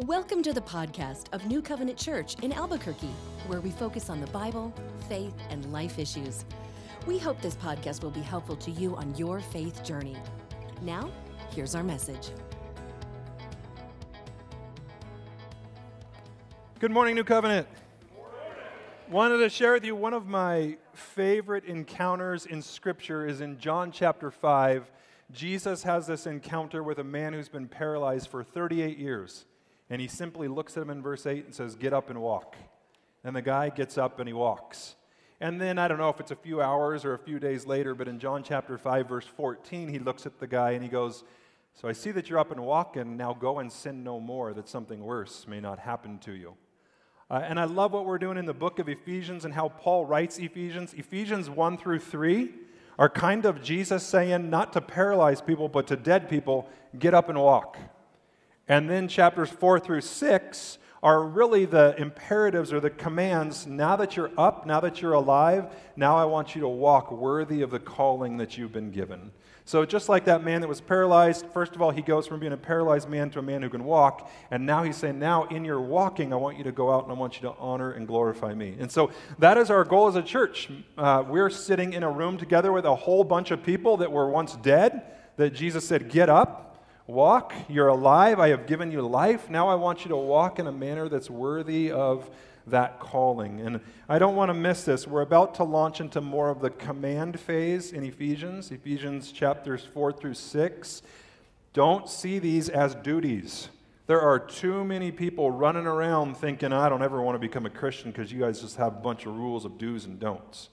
Welcome to the podcast of New Covenant Church in Albuquerque, where we focus on the Bible, faith, and life issues. We hope this podcast will be helpful to you on your faith journey. Now, here's our message. Good morning, New Covenant. Wanted to share with you one of my favorite encounters in Scripture is in John chapter 5. Jesus has this encounter with a man who's been paralyzed for 38 years. And he simply looks at him in verse 8 and says, Get up and walk. And the guy gets up and he walks. And then I don't know if it's a few hours or a few days later, but in John chapter 5, verse 14, he looks at the guy and he goes, So I see that you're up and walking. Now go and sin no more, that something worse may not happen to you. Uh, and I love what we're doing in the book of Ephesians and how Paul writes Ephesians. Ephesians 1 through 3 are kind of Jesus saying, not to paralyze people, but to dead people, get up and walk. And then chapters 4 through 6 are really the imperatives or the commands. Now that you're up, now that you're alive, now I want you to walk worthy of the calling that you've been given. So, just like that man that was paralyzed, first of all, he goes from being a paralyzed man to a man who can walk. And now he's saying, Now in your walking, I want you to go out and I want you to honor and glorify me. And so, that is our goal as a church. Uh, we're sitting in a room together with a whole bunch of people that were once dead, that Jesus said, Get up, walk, you're alive, I have given you life. Now I want you to walk in a manner that's worthy of that calling. And I don't want to miss this. We're about to launch into more of the command phase in Ephesians, Ephesians chapters 4 through 6. Don't see these as duties. There are too many people running around thinking, I don't ever want to become a Christian because you guys just have a bunch of rules of do's and don'ts.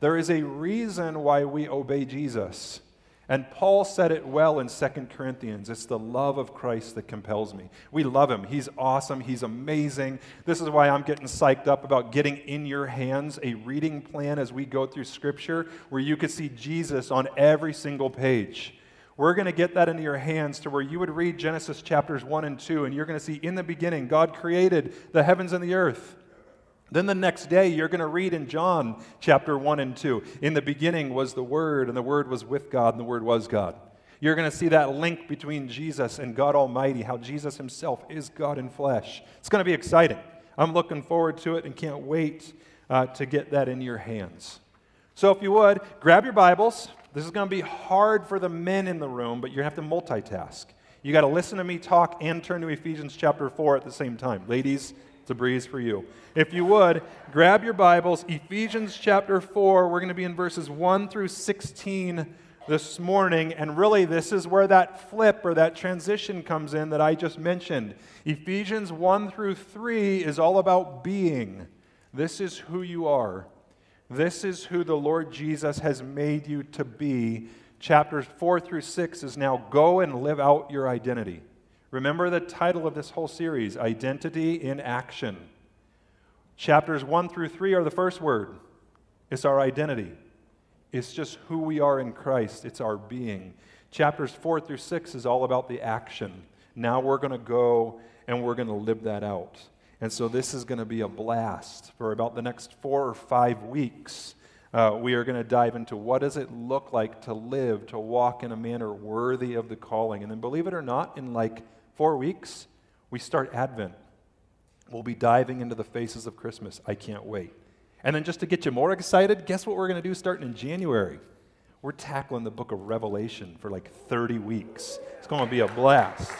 There is a reason why we obey Jesus. And Paul said it well in 2 Corinthians. It's the love of Christ that compels me. We love him. He's awesome. He's amazing. This is why I'm getting psyched up about getting in your hands a reading plan as we go through Scripture where you could see Jesus on every single page. We're going to get that into your hands to where you would read Genesis chapters 1 and 2, and you're going to see in the beginning, God created the heavens and the earth. Then the next day, you're going to read in John chapter 1 and 2. In the beginning was the Word, and the Word was with God, and the Word was God. You're going to see that link between Jesus and God Almighty, how Jesus Himself is God in flesh. It's going to be exciting. I'm looking forward to it and can't wait uh, to get that in your hands. So, if you would, grab your Bibles. This is going to be hard for the men in the room, but to have to multitask. You got to listen to me talk and turn to Ephesians chapter 4 at the same time. Ladies, it's a breeze for you. If you would, grab your Bibles, Ephesians chapter 4. We're going to be in verses 1 through 16 this morning. And really, this is where that flip or that transition comes in that I just mentioned. Ephesians 1 through 3 is all about being. This is who you are. This is who the Lord Jesus has made you to be. Chapters 4 through 6 is now go and live out your identity. Remember the title of this whole series Identity in Action. Chapters 1 through 3 are the first word it's our identity, it's just who we are in Christ, it's our being. Chapters 4 through 6 is all about the action. Now we're going to go and we're going to live that out. And so this is going to be a blast for about the next four or five weeks. Uh, we are going to dive into what does it look like to live, to walk in a manner worthy of the calling. And then, believe it or not, in like four weeks, we start Advent. We'll be diving into the faces of Christmas. I can't wait. And then, just to get you more excited, guess what we're going to do starting in January? We're tackling the book of Revelation for like 30 weeks. It's going to be a blast.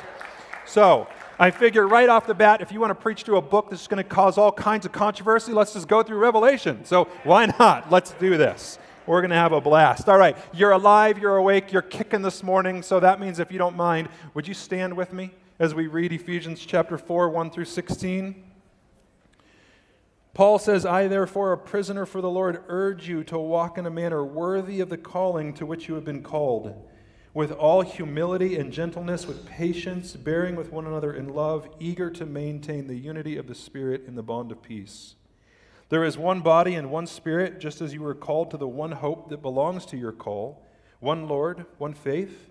So, I figure right off the bat, if you want to preach to a book that's going to cause all kinds of controversy, let's just go through Revelation. So, why not? Let's do this. We're going to have a blast. All right, you're alive, you're awake, you're kicking this morning. So, that means if you don't mind, would you stand with me? As we read Ephesians chapter 4, 1 through 16. Paul says, I, therefore, a prisoner for the Lord, urge you to walk in a manner worthy of the calling to which you have been called, with all humility and gentleness, with patience, bearing with one another in love, eager to maintain the unity of the Spirit in the bond of peace. There is one body and one Spirit, just as you were called to the one hope that belongs to your call one Lord, one faith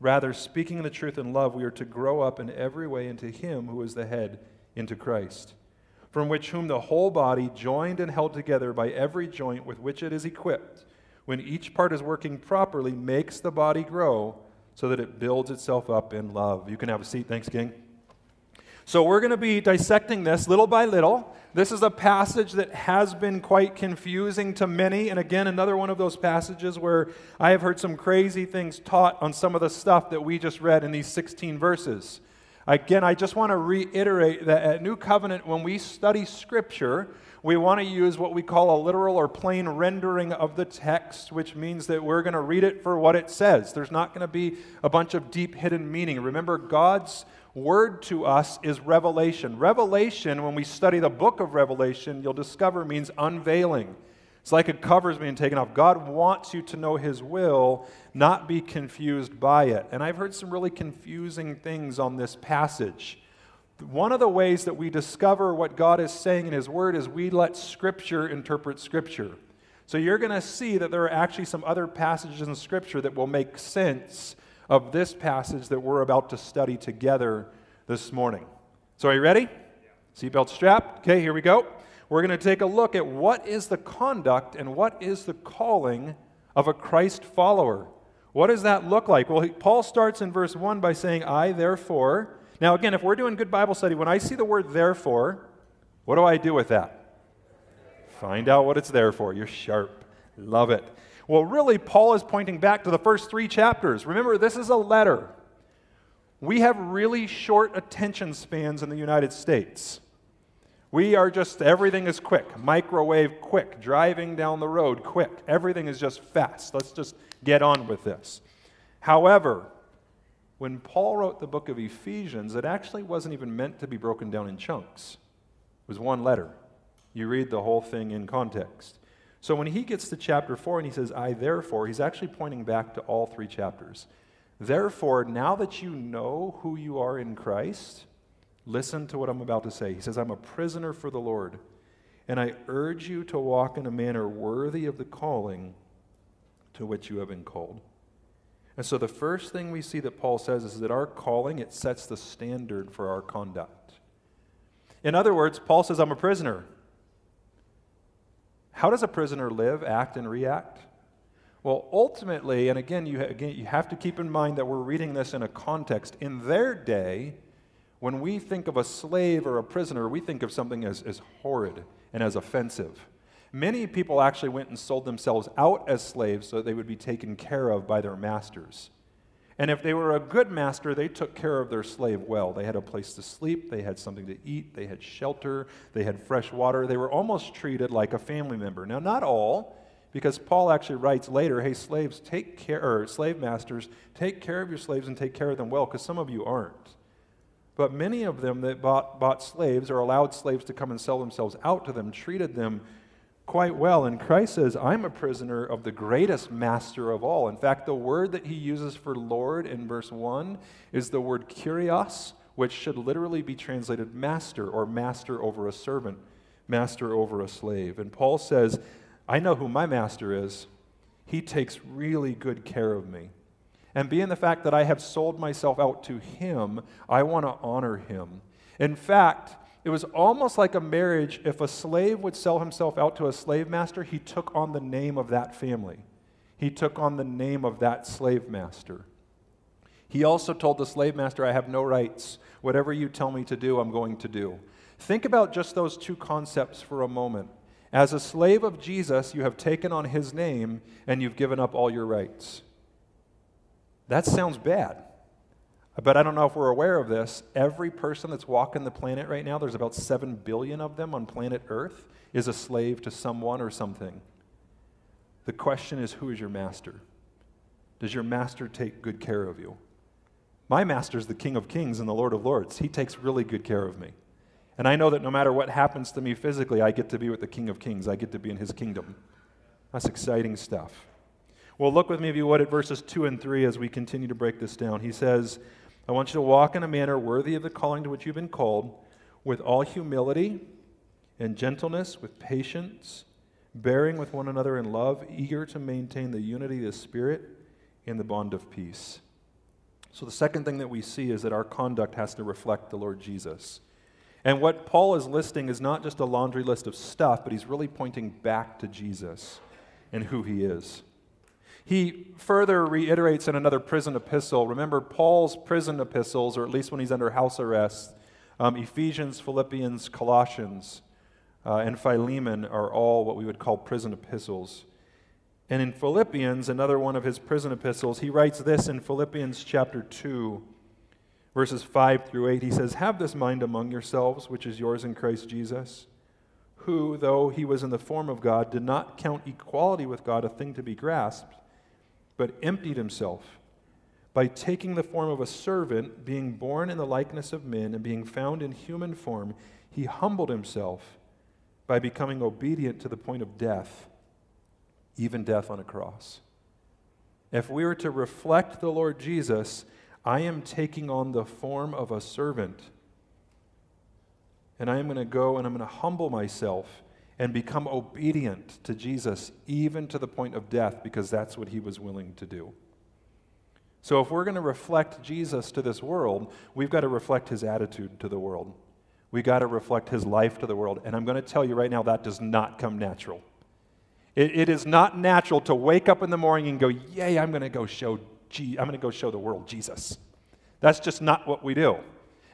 Rather, speaking the truth in love, we are to grow up in every way into Him who is the head, into Christ, from which whom the whole body, joined and held together by every joint with which it is equipped, when each part is working properly, makes the body grow so that it builds itself up in love. You can have a seat. Thanks, King. So we're going to be dissecting this little by little. This is a passage that has been quite confusing to many. And again, another one of those passages where I have heard some crazy things taught on some of the stuff that we just read in these 16 verses. Again, I just want to reiterate that at New Covenant, when we study Scripture, we want to use what we call a literal or plain rendering of the text, which means that we're going to read it for what it says. There's not going to be a bunch of deep hidden meaning. Remember, God's word to us is revelation. Revelation, when we study the book of Revelation, you'll discover means unveiling. It's like a cover's being taken off. God wants you to know His will, not be confused by it. And I've heard some really confusing things on this passage. One of the ways that we discover what God is saying in His Word is we let Scripture interpret Scripture. So you're going to see that there are actually some other passages in Scripture that will make sense of this passage that we're about to study together this morning. So, are you ready? Seatbelt strapped? Okay, here we go. We're going to take a look at what is the conduct and what is the calling of a Christ follower. What does that look like? Well, Paul starts in verse 1 by saying, I therefore. Now, again, if we're doing good Bible study, when I see the word therefore, what do I do with that? Find out what it's there for. You're sharp. Love it. Well, really, Paul is pointing back to the first three chapters. Remember, this is a letter. We have really short attention spans in the United States. We are just, everything is quick. Microwave, quick. Driving down the road, quick. Everything is just fast. Let's just get on with this. However, when Paul wrote the book of Ephesians, it actually wasn't even meant to be broken down in chunks. It was one letter. You read the whole thing in context. So when he gets to chapter 4 and he says, I therefore, he's actually pointing back to all three chapters. Therefore, now that you know who you are in Christ, listen to what I'm about to say. He says, I'm a prisoner for the Lord, and I urge you to walk in a manner worthy of the calling to which you have been called. And so the first thing we see that Paul says is that our calling, it sets the standard for our conduct. In other words, Paul says, I'm a prisoner. How does a prisoner live, act, and react? Well, ultimately, and again you, again, you have to keep in mind that we're reading this in a context. In their day, when we think of a slave or a prisoner, we think of something as, as horrid and as offensive. Many people actually went and sold themselves out as slaves so they would be taken care of by their masters. And if they were a good master, they took care of their slave well. They had a place to sleep, they had something to eat, they had shelter, they had fresh water. They were almost treated like a family member. Now, not all, because Paul actually writes later, hey, slaves, take care, or slave masters, take care of your slaves and take care of them well, because some of you aren't. But many of them that bought, bought slaves or allowed slaves to come and sell themselves out to them treated them quite well. And Christ says, I'm a prisoner of the greatest master of all. In fact, the word that he uses for Lord in verse 1 is the word kurios, which should literally be translated master or master over a servant, master over a slave. And Paul says, I know who my master is. He takes really good care of me. And being the fact that I have sold myself out to him, I want to honor him. In fact, it was almost like a marriage. If a slave would sell himself out to a slave master, he took on the name of that family. He took on the name of that slave master. He also told the slave master, I have no rights. Whatever you tell me to do, I'm going to do. Think about just those two concepts for a moment. As a slave of Jesus, you have taken on his name and you've given up all your rights. That sounds bad. But I don't know if we're aware of this. Every person that's walking the planet right now, there's about 7 billion of them on planet Earth, is a slave to someone or something. The question is who is your master? Does your master take good care of you? My master is the King of Kings and the Lord of Lords. He takes really good care of me. And I know that no matter what happens to me physically, I get to be with the King of Kings. I get to be in his kingdom. That's exciting stuff. Well, look with me, if you would, at verses 2 and 3 as we continue to break this down. He says, I want you to walk in a manner worthy of the calling to which you've been called, with all humility and gentleness, with patience, bearing with one another in love, eager to maintain the unity of the Spirit in the bond of peace. So, the second thing that we see is that our conduct has to reflect the Lord Jesus. And what Paul is listing is not just a laundry list of stuff, but he's really pointing back to Jesus and who he is. He further reiterates in another prison epistle. Remember, Paul's prison epistles, or at least when he's under house arrest, um, Ephesians, Philippians, Colossians, uh, and Philemon are all what we would call prison epistles. And in Philippians, another one of his prison epistles, he writes this in Philippians chapter 2, verses 5 through 8. He says, Have this mind among yourselves, which is yours in Christ Jesus, who, though he was in the form of God, did not count equality with God a thing to be grasped but emptied himself by taking the form of a servant, being born in the likeness of men, and being found in human form, he humbled himself by becoming obedient to the point of death, even death on a cross. If we are to reflect the Lord Jesus, I am taking on the form of a servant. And I am going to go and I'm going to humble myself and become obedient to Jesus, even to the point of death, because that's what he was willing to do. So, if we're going to reflect Jesus to this world, we've got to reflect his attitude to the world. We've got to reflect his life to the world. And I'm going to tell you right now, that does not come natural. it, it is not natural to wake up in the morning and go, Yay, I'm going to go show, I'm going to go show the world Jesus. That's just not what we do.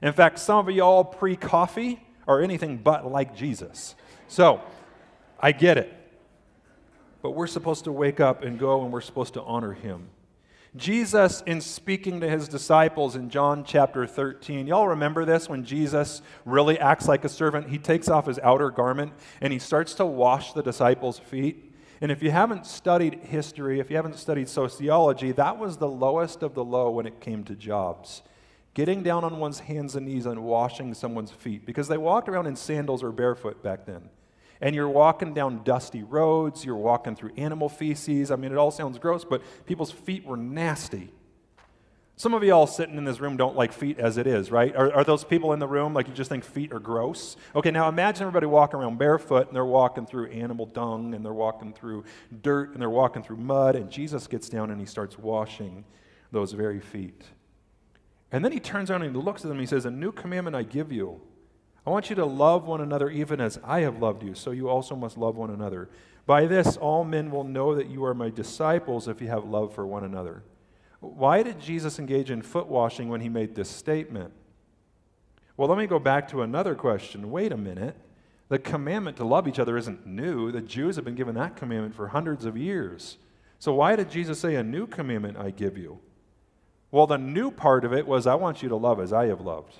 In fact, some of y'all pre coffee are anything but like Jesus. So, I get it. But we're supposed to wake up and go and we're supposed to honor him. Jesus, in speaking to his disciples in John chapter 13, y'all remember this when Jesus really acts like a servant? He takes off his outer garment and he starts to wash the disciples' feet. And if you haven't studied history, if you haven't studied sociology, that was the lowest of the low when it came to jobs. Getting down on one's hands and knees and washing someone's feet because they walked around in sandals or barefoot back then and you're walking down dusty roads, you're walking through animal feces. I mean, it all sounds gross, but people's feet were nasty. Some of you all sitting in this room don't like feet as it is, right? Are, are, those people in the room like you just think feet are gross? Okay, now imagine everybody walking around barefoot and they're walking through animal dung and they're walking through dirt and they're walking through mud, and Jesus gets down and he starts washing those very feet. And then he turns around and he looks at them and he says, A new commandment I give you I want you to love one another even as I have loved you, so you also must love one another. By this, all men will know that you are my disciples if you have love for one another. Why did Jesus engage in foot washing when he made this statement? Well, let me go back to another question. Wait a minute. The commandment to love each other isn't new. The Jews have been given that commandment for hundreds of years. So, why did Jesus say, A new commandment I give you? Well, the new part of it was, I want you to love as I have loved.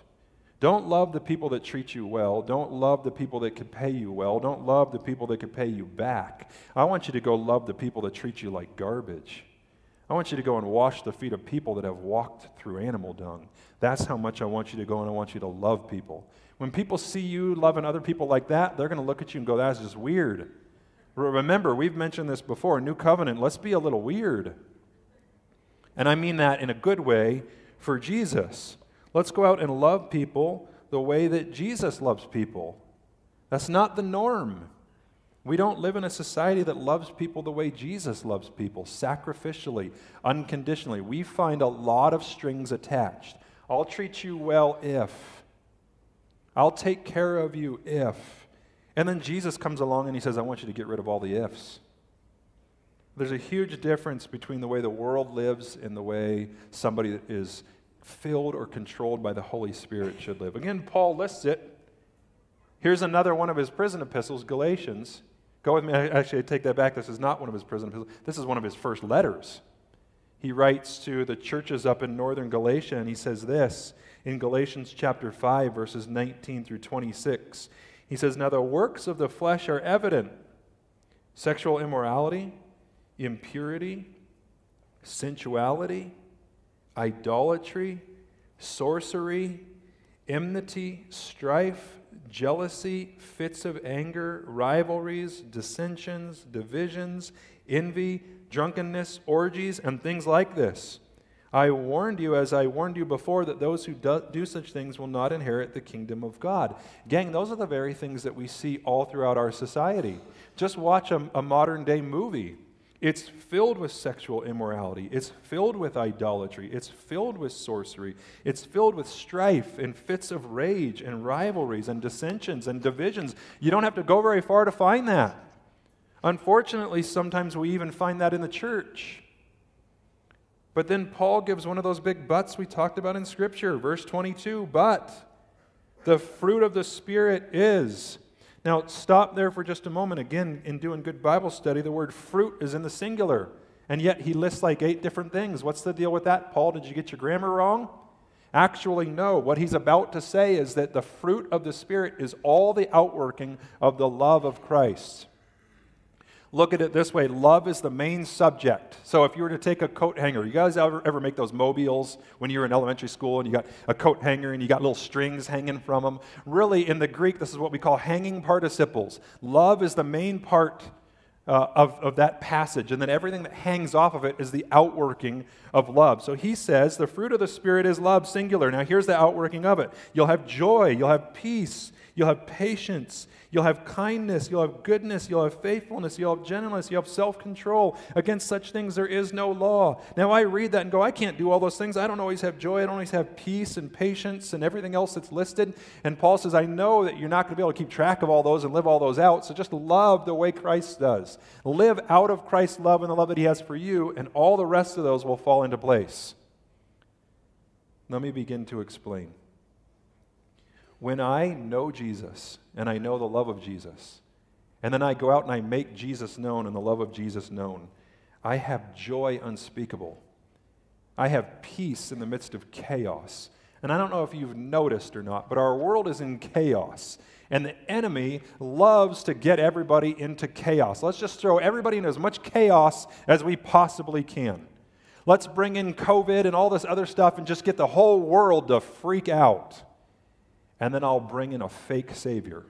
Don't love the people that treat you well. Don't love the people that could pay you well. Don't love the people that could pay you back. I want you to go love the people that treat you like garbage. I want you to go and wash the feet of people that have walked through animal dung. That's how much I want you to go, and I want you to love people. When people see you loving other people like that, they're going to look at you and go, that's just weird. Remember, we've mentioned this before New Covenant, let's be a little weird. And I mean that in a good way for Jesus. Let's go out and love people the way that Jesus loves people. That's not the norm. We don't live in a society that loves people the way Jesus loves people, sacrificially, unconditionally. We find a lot of strings attached. I'll treat you well if. I'll take care of you if. And then Jesus comes along and he says, I want you to get rid of all the ifs. There's a huge difference between the way the world lives and the way somebody is filled or controlled by the Holy Spirit should live. Again, Paul lists it. Here's another one of his prison epistles, Galatians. Go with me. Actually, I take that back. This is not one of his prison epistles. This is one of his first letters. he writes to the churches up in northern Galatia, and he says this in Galatians chapter 5, verses 19 through 26. He says, Now the works of the flesh are evident sexual immorality, impurity, sensuality, idolatry, sorcery, enmity, strife, jealousy, fits of anger, rivalries, dissensions, divisions, envy drunkenness, orgies, and things like this. I warned you, as I warned you before, that those who do, do, such things will not inherit the kingdom of God. Gang, those are the very things that we see all throughout our society. Just watch a, a modern day movie. It's filled with sexual immorality. It's filled with idolatry. It's filled with sorcery. It's filled with strife and fits of rage and rivalries and dissensions and divisions. You don't have to go very far to find that. Unfortunately, sometimes we even find that in the church. But then Paul gives one of those big buts we talked about in Scripture, verse 22 But the fruit of the Spirit is. Now, stop there for just a moment. Again, in doing good Bible study, the word fruit is in the singular. And yet he lists like eight different things. What's the deal with that, Paul? Did you get your grammar wrong? Actually, no. What he's about to say is that the fruit of the Spirit is all the outworking of the love of Christ look at it this way love is the main subject. So if you were to take a coat hanger, you guys ever, ever make those mobiles when you were in elementary school and you got a coat hanger and you got little strings hanging from them? Really, in the Greek, this is what we call hanging participles. Love is the main part. Uh, of, of that passage, and then everything that hangs off of it is the outworking of love. So he says the fruit of the Spirit is love, singular. Now here's the outworking of it you'll have joy, you'll have peace, You'll have patience. You'll have kindness. You'll have goodness. You'll have faithfulness. You'll have gentleness. You'll have self control. Against such things there is no law. Now, I read that and go, I can't do all those things. I don't always have joy. I don't always have peace and patience and everything else that's listed. And Paul says, I know that you're not going to be able to keep track of all those and live all those out. So just love the way Christ does. Live out of Christ's love and the love that he has for you, and all the rest of those will fall into place. Let me begin to explain. When I know Jesus and I know the love of Jesus, and then I go out and I make Jesus known and the love of Jesus known, I have joy unspeakable. I have peace in the midst of chaos. And I don't know if you've noticed or not, but our world is in chaos. And the enemy loves to get everybody into chaos. Let's just throw everybody in as much chaos as we possibly can. Let's bring in COVID and all this other stuff and just get the whole world to freak out and then I'll bring in a fake Savior.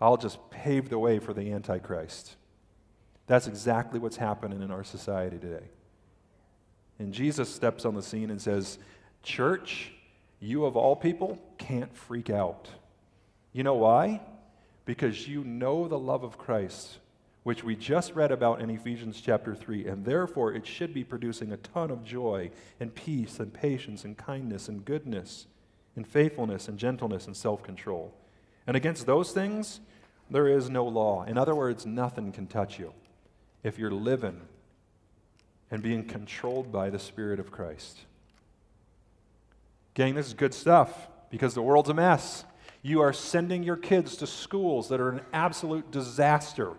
I'll just pave the way for the Antichrist. That's exactly what's happening in our society today. And Jesus steps on the scene and says, Church, you of all people can't freak out. You know why? Because you know the love of Christ, which we just read about in Ephesians chapter 3, and therefore it should be producing a ton of joy and peace and patience and kindness and goodness and faithfulness and gentleness and self control. And against those things, there is no law. In other words, nothing can touch you if you're living and being controlled by the Spirit of Christ. Gang, this is good stuff because the world's a mess. You are sending your kids to schools that are an absolute disaster.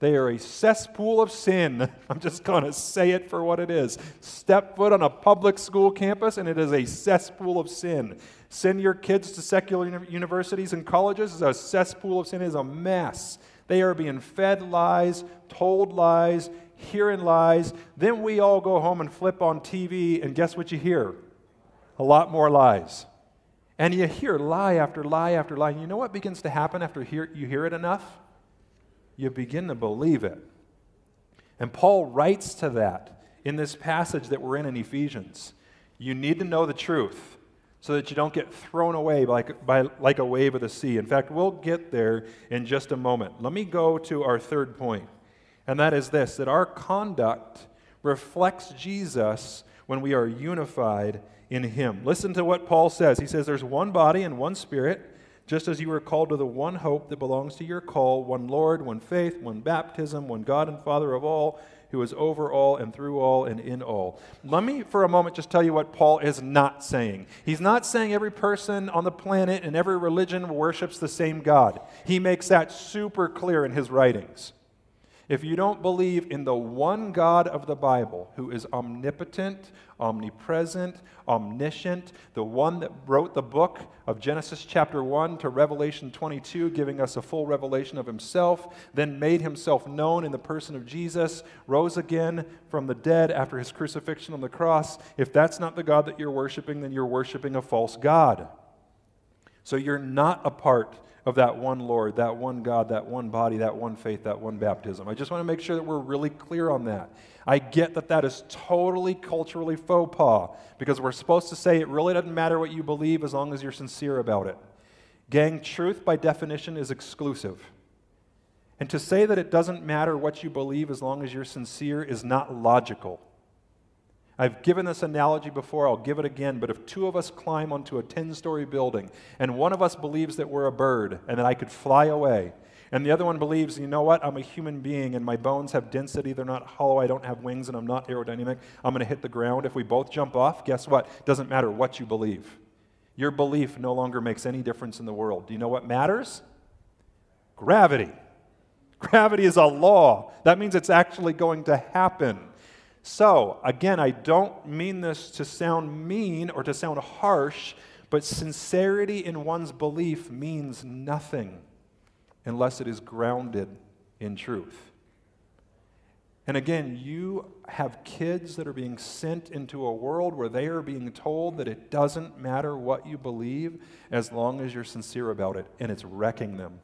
They are a cesspool of sin. I'm just going to say it for what it is. Step foot on a public school campus, and it is a cesspool of sin. Send your kids to secular universities and colleges is a cesspool of sin, is a mess. They are being fed lies, told lies, hearing lies. Then we all go home and flip on TV, and guess what you hear? A lot more lies. And you hear lie after lie after lie. And you know what begins to happen after you hear it enough? You begin to believe it. And Paul writes to that in this passage that we're in in Ephesians. You need to know the truth so that you don't get thrown away like, by, like a wave of the sea. In fact, we'll get there in just a moment. Let me go to our third point, and that is this that our conduct reflects Jesus when we are unified in Him. Listen to what Paul says. He says, There's one body and one spirit, just as you were called to the one hope that belongs to your call one Lord, one faith, one baptism, one God and Father of all who is over all and through all and in all. Let me, for a moment, just tell you what Paul is not saying. He's not saying every person on the planet and every religion worships the same God. He makes that super clear in his writings. if you don't believe in the one God of the Bible, who is omnipotent, omnipresent, omniscient, the one that wrote the book of Genesis chapter 1 to Revelation 22, giving us a full revelation of himself, then made himself known in the person of Jesus, rose again from the dead after his crucifixion on the cross, if that's not the God that you're worshiping, then you're worshiping a false God. So you're not a part of that one Lord, that one God, that one body, that one faith, that one baptism. I just want to make sure that we're really clear on that. I get that that is totally culturally faux pas because we're supposed to say it really doesn't matter what you believe as long as you're sincere about it. Gang, truth by definition is exclusive. And to say that it doesn't matter what you believe as long as you're sincere is not logical. I've given this analogy before, I'll give it again, but if two of us climb onto a 10 story building and one of us believes that we're a bird and that I could fly away, and the other one believes, you know what, I'm a human being and my bones have density, they're not hollow, I don't have wings, and I'm not aerodynamic, I'm going to hit the ground. If we both jump off, guess what? Doesn't matter what you believe. Your belief no longer makes any difference in the world. Do you know what matters? Gravity. Gravity is a law. That means it's actually going to happen. So, again, I don't mean this to sound mean or to sound harsh, but sincerity in one's belief means nothing unless it is grounded in truth. And again, you have kids that are being sent into a world where they are being told that it doesn't matter what you believe as long as you're sincere about it, and it's wrecking them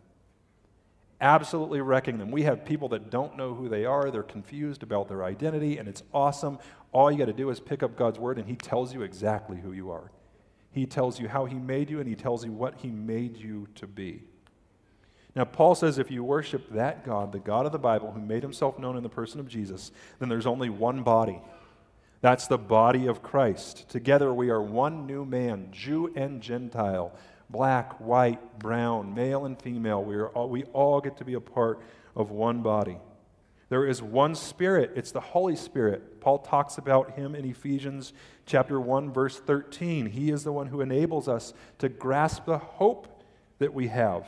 absolutely wrecking them. We have people that don't know who they are, they're confused about their identity, and it's awesome. All you got to do is pick up God's word, and He tells you exactly who you are. He tells you how He made you, and He tells you what He made you to be. Now, Paul says if you worship that God, the God of the Bible, who made himself known in the person of Jesus, then there's only one body. That's the body of Christ. Together we are one new man, Jew and Gentile black, white, brown, male and female. We, are all, we all get to be a part of one body. There is one Spirit, it's the Holy Spirit. Paul talks about him in Ephesians chapter 1 verse 13. He is the one who enables us to grasp the hope that we have,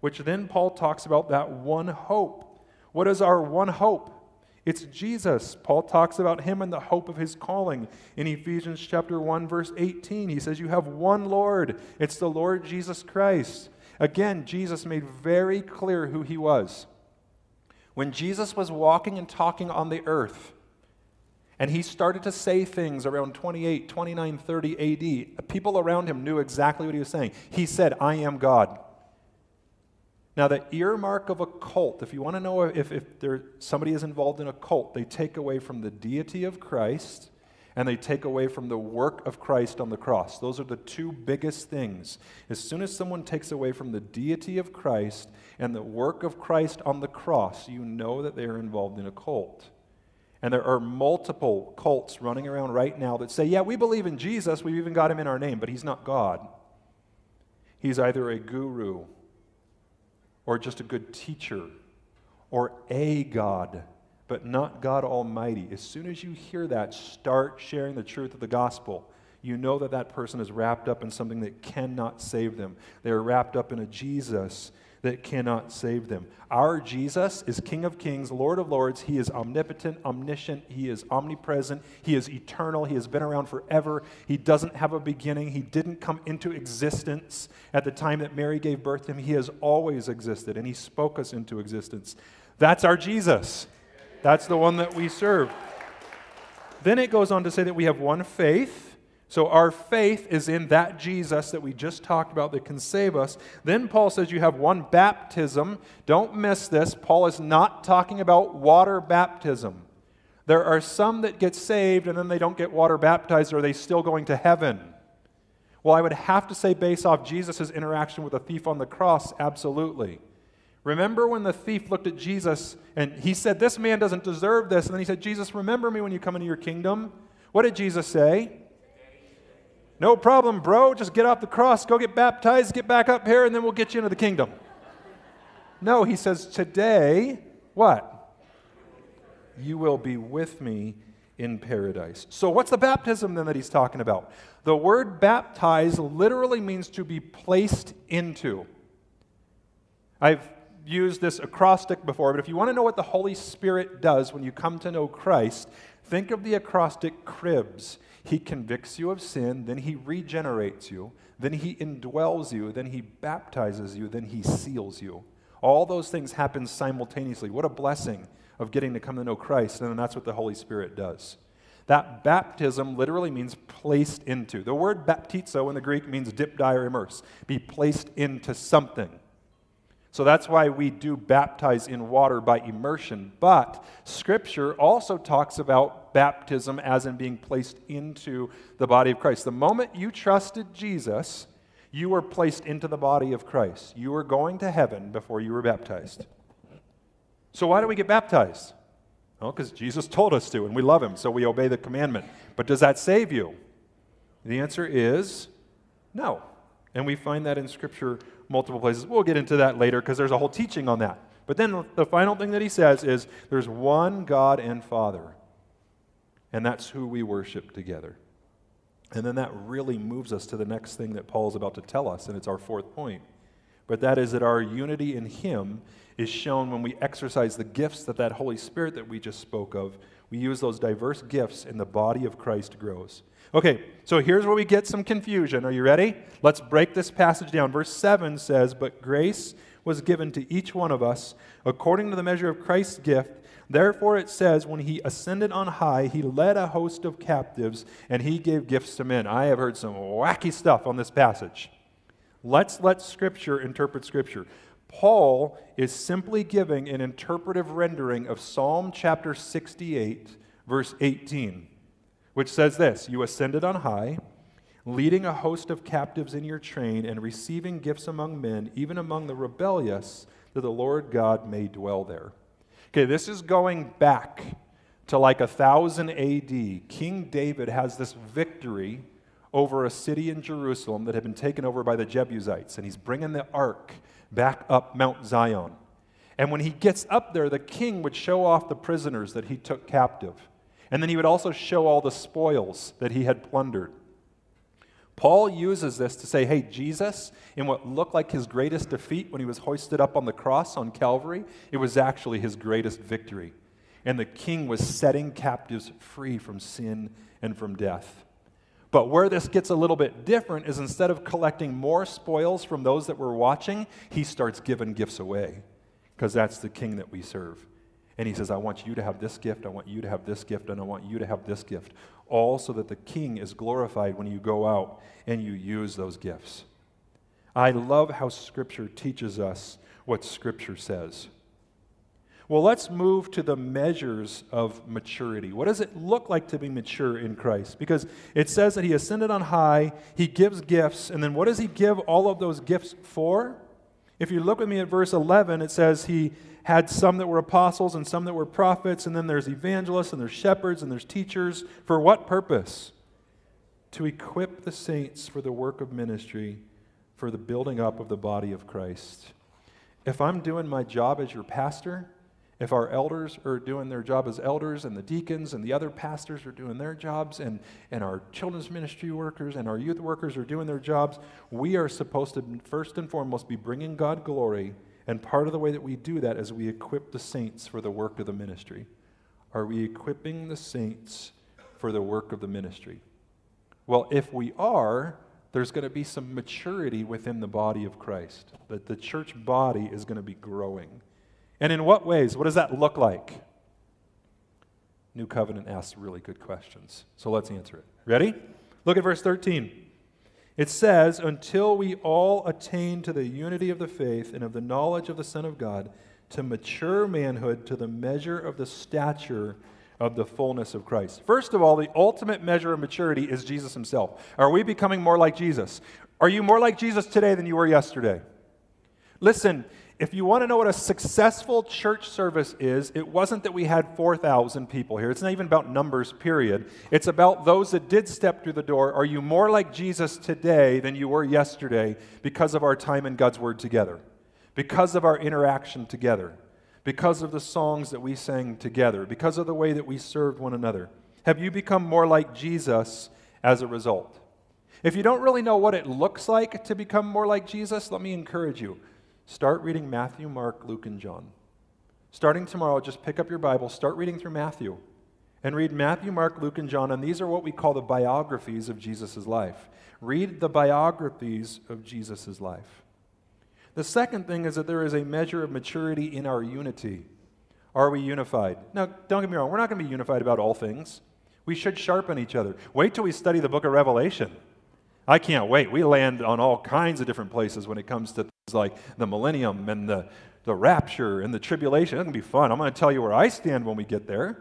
which then Paul talks about that one hope. What is our one hope? It's Jesus. Paul talks about him and the hope of his calling. In Ephesians chapter 1 verse 18, he says you have one Lord. It's the Lord Jesus Christ. Again, Jesus made very clear who he was. When Jesus was walking and talking on the earth, and he started to say things around 28, 29, 30 AD. People around him knew exactly what he was saying. He said, I am God. Now, the earmark of a cult, if you want to know if, if there, somebody is involved in a cult, they take away from the deity of Christ and they take away from the work of Christ on the cross. Those are the two biggest things. As soon as someone takes away from the deity of Christ and the work of Christ on the cross, you know that they are involved in a cult. And there are multiple cults running around right now that say, yeah, we believe in Jesus, we've even got him in our name, but he's not God. He's either a guru or just a good teacher or a God, but not God Almighty. As soon as you hear that, start sharing the truth of the gospel. You know that that person is wrapped up in something that cannot save them. They are wrapped up in a Jesus that cannot save them. Our Jesus is King of Kings, Lord of Lords. He is omnipotent, omniscient, He is omnipresent, He is eternal, He has been around forever. He doesn't have a beginning, He didn't come into existence at the time that Mary gave birth to Him. He has always existed, and He spoke us into existence. That's our Jesus. That's the one that we serve. Then it goes on to say that we have one faith so our faith is in that Jesus that we just talked about that can save us. Then Paul says you have one baptism. Don't miss this. Paul is not talking about water baptism. There are some that get saved and then they don't get water baptized. Are they still going to heaven? Well, I would have to say, based off Jesus' interaction with the thief on the cross, absolutely. Remember when the thief looked at Jesus and he said, This man doesn't deserve this. And then he said, Jesus, remember me when you come into your kingdom. What did Jesus say? No problem, bro. Just get off the cross, go get baptized, get back up here, and then we'll get you into the kingdom. No, he says, Today, what? You will be with me in paradise. So, what's the baptism then that he's talking about? The word baptize literally means to be placed into. I've used this acrostic before, but if you want to know what the Holy Spirit does when you come to know Christ, think of the acrostic cribs. He convicts you of sin, then he regenerates you, then he indwells you, then he baptizes you, then he seals you. All those things happen simultaneously. What a blessing of getting to come to know Christ, and that's what the Holy Spirit does. That baptism literally means placed into. The word baptizo in the Greek means dip, die, or immerse. Be placed into something. So that's why we do baptize in water by immersion. But Scripture also talks about baptism as in being placed into the body of Christ. The moment you trusted Jesus, you were placed into the body of Christ. You were going to heaven before you were baptized. So why do we get baptized? Well, because Jesus told us to, and we love him, so we obey the commandment. But does that save you? The answer is no. And we find that in Scripture multiple places. We'll get into that later because there's a whole teaching on that. But then the final thing that he says is there's one God and Father, and that's who we worship together. And then that really moves us to the next thing that Paul's about to tell us, and it's our fourth point. But that is that our unity in him is shown when we exercise the gifts that that Holy Spirit that we just spoke of. We use those diverse gifts, and the body of Christ grows. Okay, so here's where we get some confusion. Are you ready? Let's break this passage down. Verse 7 says, But grace was given to each one of us according to the measure of Christ's gift. Therefore, it says, When he ascended on high, he led a host of captives and he gave gifts to men. I have heard some wacky stuff on this passage. Let's let Scripture interpret Scripture. Paul is simply giving an interpretive rendering of Psalm chapter 68, verse 18 which says this You ascended on high, leading a host of captives in your train, and receiving gifts among men, even among the rebellious, that the Lord God may dwell there. Okay, this is going back to like a 1000 AD. King David has this victory over a city in Jerusalem that had been taken over by the Jebusites, and he's bringing the ark back up Mount Zion. And when he gets up there, the king would show off the prisoners that he took captive. And then he would also show all the spoils that he had plundered. Paul uses this to say, hey, Jesus, in what looked like his greatest defeat when he was hoisted up on the cross on Calvary, it was actually his greatest victory. And the king was setting captives free from sin and from death. But where this gets a little bit different is instead of collecting more spoils from those that were watching, he starts giving gifts away because that's the king that we serve. And he says, I want you to have this gift, I want you to have this gift, and I want you to have this gift. All so that the king is glorified when you go out and you use those gifts. I love how Scripture teaches us what Scripture says. Well, let's move to the measures of maturity. What does it look like to be mature in Christ? Because it says that He ascended on high, He gives gifts, and then what does He give all of those gifts for? If you look with me at verse 11, it says He had some that were apostles and some that were prophets, and then there's evangelists and there's shepherds and there's teachers. For what purpose? To equip the saints for the work of ministry, for the building up of the body of Christ. If I'm doing my job as your pastor, if our elders are doing their job as elders and the deacons and the other pastors are doing their jobs and, and our children's ministry workers and our youth workers are doing their jobs, we are supposed to first and foremost be bringing God glory and part of the way that we do that is we equip the saints for the work of the ministry. Are we equipping the saints for the work of the ministry? Well, if we are, there's going to be some maturity within the body of Christ, that the church body is going to be growing. And in what ways? What does that look like? New Covenant asks really good questions. So let's answer it. Ready? Look at verse 13. It says, until we all attain to the unity of the faith and of the knowledge of the Son of God, to mature manhood to the measure of the stature of the fullness of Christ. First of all, the ultimate measure of maturity is Jesus himself. Are we becoming more like Jesus? Are you more like Jesus today than you were yesterday? Listen, if you want to know what a successful church service is, it wasn't that we had 4,000 people here. It's not even about numbers, period. It's about those that did step through the door. Are you more like Jesus today than you were yesterday because of our time in God's Word together? Because of our interaction together? Because of the songs that we sang together? Because of the way that we served one another? Have you become more like Jesus as a result? If you don't really know what it looks like to become more like Jesus, let me encourage you Start reading Matthew, Mark, Luke, and John. Starting tomorrow, just pick up your Bible, start reading through Matthew, and read Matthew, Mark, Luke, and John. And these are what we call the biographies of Jesus' life. Read the biographies of Jesus' life. The second thing is that there is a measure of maturity in our unity. Are we unified? Now, don't get me wrong, we're not going to be unified about all things. We should sharpen each other. Wait till we study the book of Revelation. I can't wait. We land on all kinds of different places when it comes to like the millennium and the, the rapture and the tribulation. It's going to be fun. I'm going to tell you where I stand when we get there.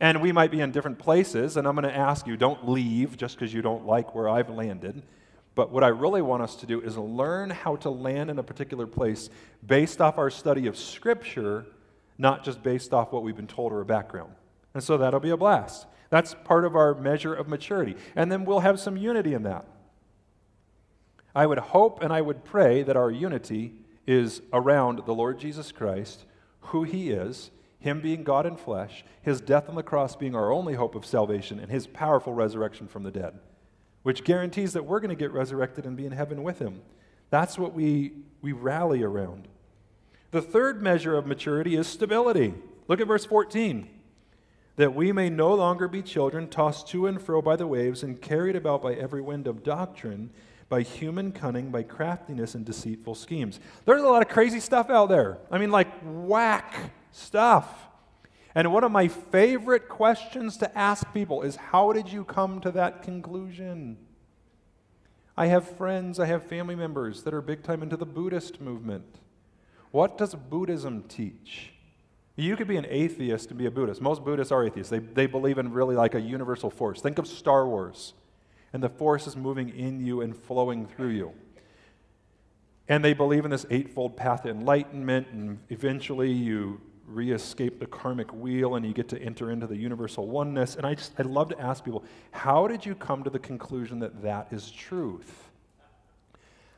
And we might be in different places, and I'm going to ask you don't leave just because you don't like where I've landed. But what I really want us to do is learn how to land in a particular place based off our study of Scripture, not just based off what we've been told or a background. And so that'll be a blast. That's part of our measure of maturity. And then we'll have some unity in that. I would hope and I would pray that our unity is around the Lord Jesus Christ, who he is, him being God in flesh, his death on the cross being our only hope of salvation, and his powerful resurrection from the dead, which guarantees that we're going to get resurrected and be in heaven with him. That's what we, we rally around. The third measure of maturity is stability. Look at verse 14 that we may no longer be children tossed to and fro by the waves and carried about by every wind of doctrine, by human cunning, by craftiness and deceitful schemes. There's a lot of crazy stuff out there. I mean, like whack stuff. And one of my favorite questions to ask people is how did you come to that conclusion? I have friends, I have family members that are big time into the Buddhist movement. What does Buddhism teach? You could be an atheist and be a Buddhist. Most Buddhists are atheists. They, they believe in really like a universal force. Think of Star Wars, and the force is moving in you and flowing through you. And they believe in this eightfold path to enlightenment, and eventually you re escape the karmic wheel and you get to enter into the universal oneness. And I just, I love to ask people, how did you come to the conclusion that that is truth?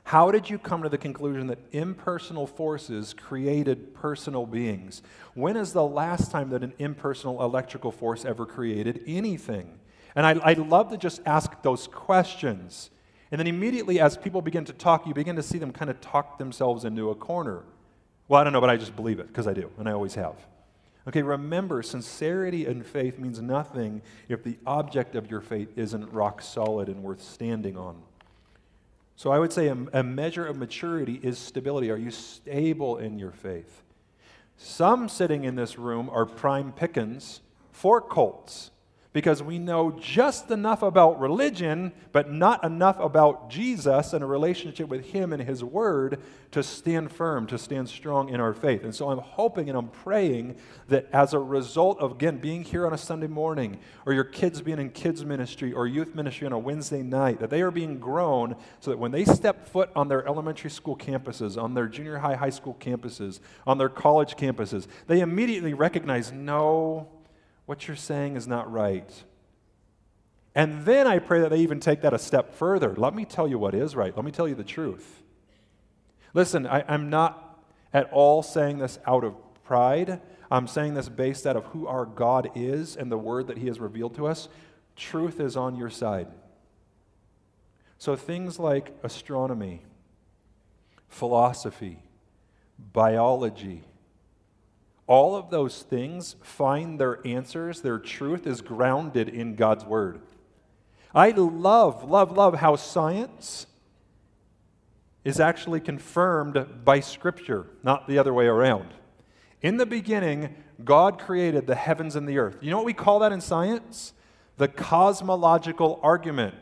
How did you come to the conclusion that impersonal forces created personal beings? When is the last time that an impersonal electrical force ever created anything? And I, I love to just ask those questions. And then immediately, as people begin to talk, you begin to see them kind of talk themselves into a corner. Well, I don't know, but I just believe it because I do, and I always have. Okay, remember, sincerity and faith means nothing if the object of your faith isn't rock solid and worth standing on. So I would say a, a, measure of maturity is stability. Are you stable in your faith? Some sitting in this room are prime pickings for cults because we know just enough about religion, but not enough about Jesus and a relationship with Him and His Word to stand firm, to stand strong in our faith. And so I'm hoping and I'm praying that as a result of, again, being here on a Sunday morning, or your kids being in kids' ministry or youth ministry on a Wednesday night, that they are being grown so that when they step foot on their elementary school campuses, on their junior high, high school campuses, on their college campuses, they immediately recognize no, what you're saying is not right. And then I pray that they even take that a step further. Let me tell you what is right. Let me tell you the truth. Listen, I, am not at all saying this out of pride. I'm saying this based out of who our God is and the word that He has revealed to us. Truth is on your side. So things like astronomy, philosophy, biology, all of those things find their answers, their truth is grounded in God's Word. I love, love, love how science is actually confirmed by Scripture, not the other way around. In the beginning, God created the heavens and the earth. You know what we call that in science? The cosmological argument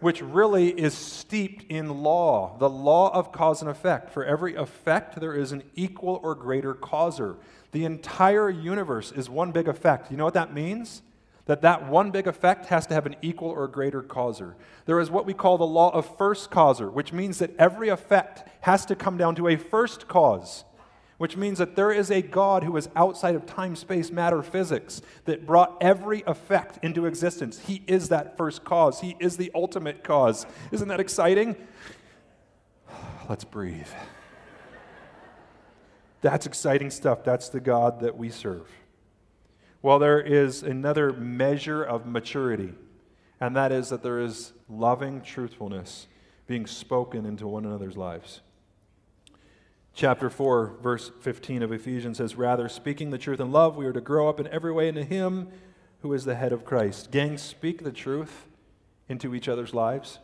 which really is steeped in law, the law of cause and effect. For every effect, there is an equal or greater causer. The entire universe is one big effect. You know what that means? That that one big effect has to have an equal or greater causer. There is what we call the law of first causer, which means that every effect has to come down to a first cause which means that there is a God who is outside of time, space, matter, physics, that brought every effect into existence. He is that first cause, He is the ultimate cause. Isn't that exciting? Let's breathe. That's exciting stuff. That's the God that we serve. Well, there is another measure of maturity, and that is that there is loving truthfulness being spoken into one another's lives. Chapter 4, verse 15 of Ephesians says, Rather, speaking the truth in love, we are to grow up in every way into Him who is the head of Christ. Gang, speak the truth into each other's lives.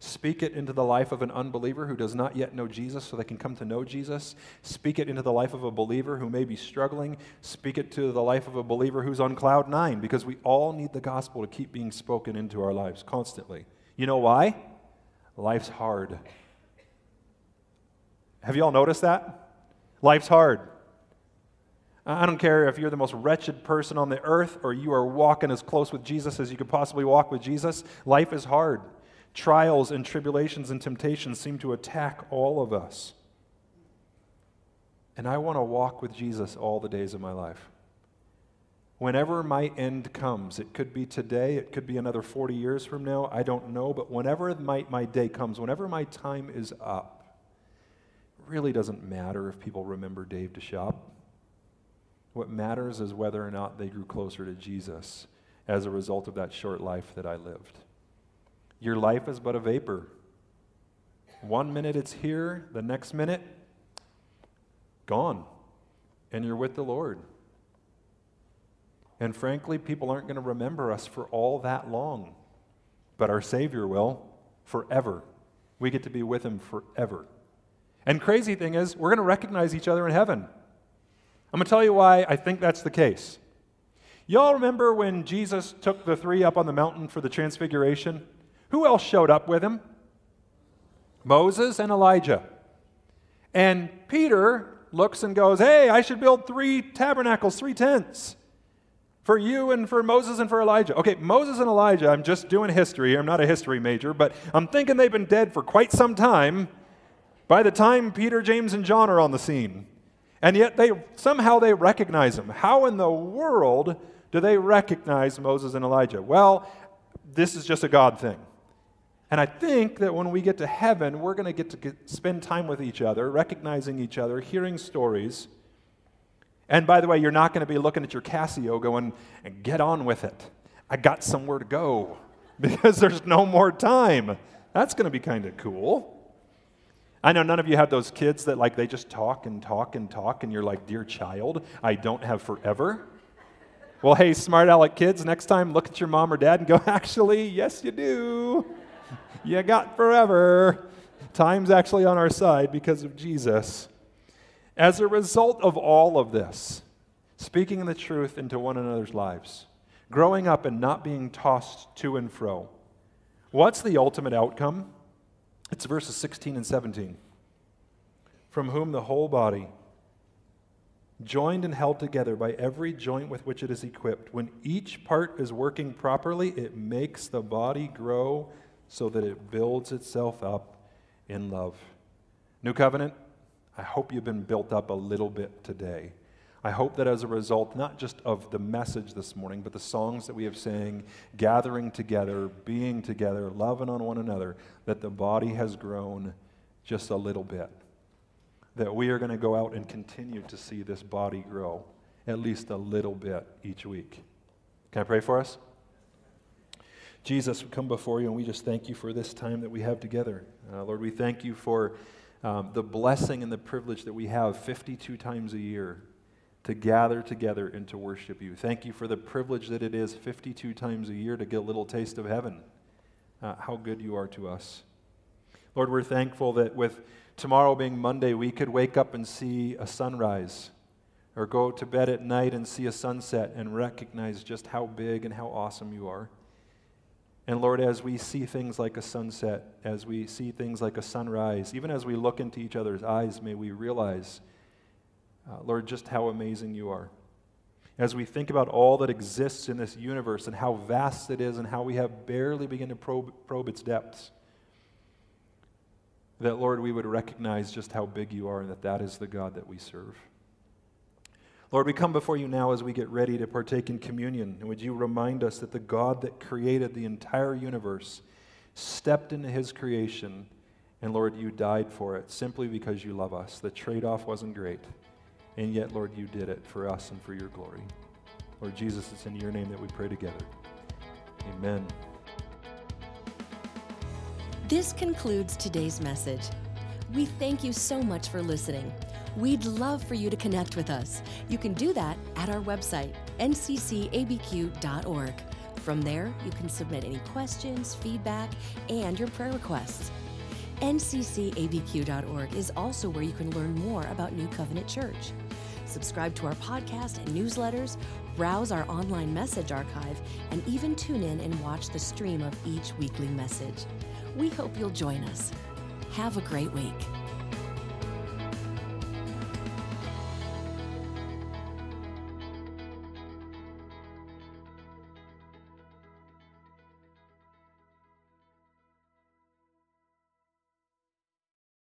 Speak it into the life of an unbeliever who does not yet know Jesus so they can come to know Jesus. Speak it into the life of a believer who may be struggling. Speak it to the life of a believer who's on cloud nine because we all need the gospel to keep being spoken into our lives constantly. You know why? Life's hard. Have you all noticed that? Life's hard. I don't care if you're the most wretched person on the earth or you are walking as close with Jesus as you could possibly walk with Jesus. Life is hard. Trials and tribulations and temptations seem to attack all of us. And I want to walk with Jesus all the days of my life. Whenever my end comes, it could be today, it could be another 40 years from now, I don't know, but whenever my, my day comes, whenever my time is up, really doesn't matter if people remember Dave DeShop. What matters is whether or not they grew closer to Jesus as a result of that short life that I lived. Your life is but a vapor. One minute it's here, the next minute, gone. And you're with the Lord. And frankly, people aren't going to remember us for all that long. But our Savior will forever. We get to be with Him forever. And crazy thing is, we're going to recognize each other in heaven. I'm going to tell you why I think that's the case. Y'all remember when Jesus took the three up on the mountain for the transfiguration? Who else showed up with him? Moses and Elijah. And Peter looks and goes, Hey, I should build three tabernacles, three tents for you and for Moses and for Elijah. Okay, Moses and Elijah, I'm just doing history. Here, I'm not a history major, but I'm thinking they've been dead for quite some time by the time Peter, James, and John are on the scene. And yet they somehow they recognize them. How in the world do they recognize Moses and Elijah? Well, this is just a God thing. And I think that when we get to heaven, we're going to get to get, spend time with each other, recognizing each other, hearing stories. And by the way, you're not going to be looking at your Casio going, and get on with it. I got somewhere to go because there's no more time. That's going to be kind of cool. I know none of you have those kids that like they just talk and talk and talk, and you're like, dear child, I don't have forever. Well, hey, smart aleck kids, next time look at your mom or dad and go, actually, yes, you do you got forever. Time's actually on our side because of Jesus. As a result of all of this, speaking the truth into one another's lives, growing up and not being tossed to and fro, what's the ultimate outcome? It's verses 16 and 17. From whom the whole body, joined and held together by every joint with which it is equipped, when each part is working properly, it makes the body grow so that it builds itself up in love. New Covenant, I hope you've been built up a little bit today. I hope that as a result, not just of the message this morning, but the songs that we have sang, gathering together, being together, loving on one another, that the body has grown just a little bit. That we are going to go out and continue to see this body grow at least a little bit each week. Can I pray for us? Jesus, we come before you and we just thank you for this time that we have together. Uh, Lord, we thank you for um, the blessing and the privilege that we have 52 times a year to gather together and to worship you. Thank you for the privilege that it is 52 times a year to get a little taste of heaven. Uh, how good you are to us. Lord, we're thankful that with tomorrow being Monday, we could wake up and see a sunrise or go to bed at night and see a sunset and recognize just how big and how awesome you are. And Lord, as we see things like a sunset, as we see things like a sunrise, even as we look into each other's eyes, may we realize, uh, Lord, just how amazing you are. As we think about all that exists in this universe and how vast it is and how we have barely begun to probe, probe its depths, that, Lord, we would recognize just how big you are and that that is the God that we serve. Lord, we come before you now as we get ready to partake in communion. And would you remind us that the God that created the entire universe stepped into his creation, and Lord, you died for it simply because you love us. The trade off wasn't great, and yet, Lord, you did it for us and for your glory. Lord Jesus, it's in your name that we pray together. Amen. This concludes today's message. We thank you so much for listening. We'd love for you to connect with us. You can do that at our website, nccabq.org. From there, you can submit any questions, feedback, and your prayer requests. nccabq.org is also where you can learn more about New Covenant Church. Subscribe to our podcast and newsletters, browse our online message archive, and even tune in and watch the stream of each weekly message. We hope you'll join us. Have a great week.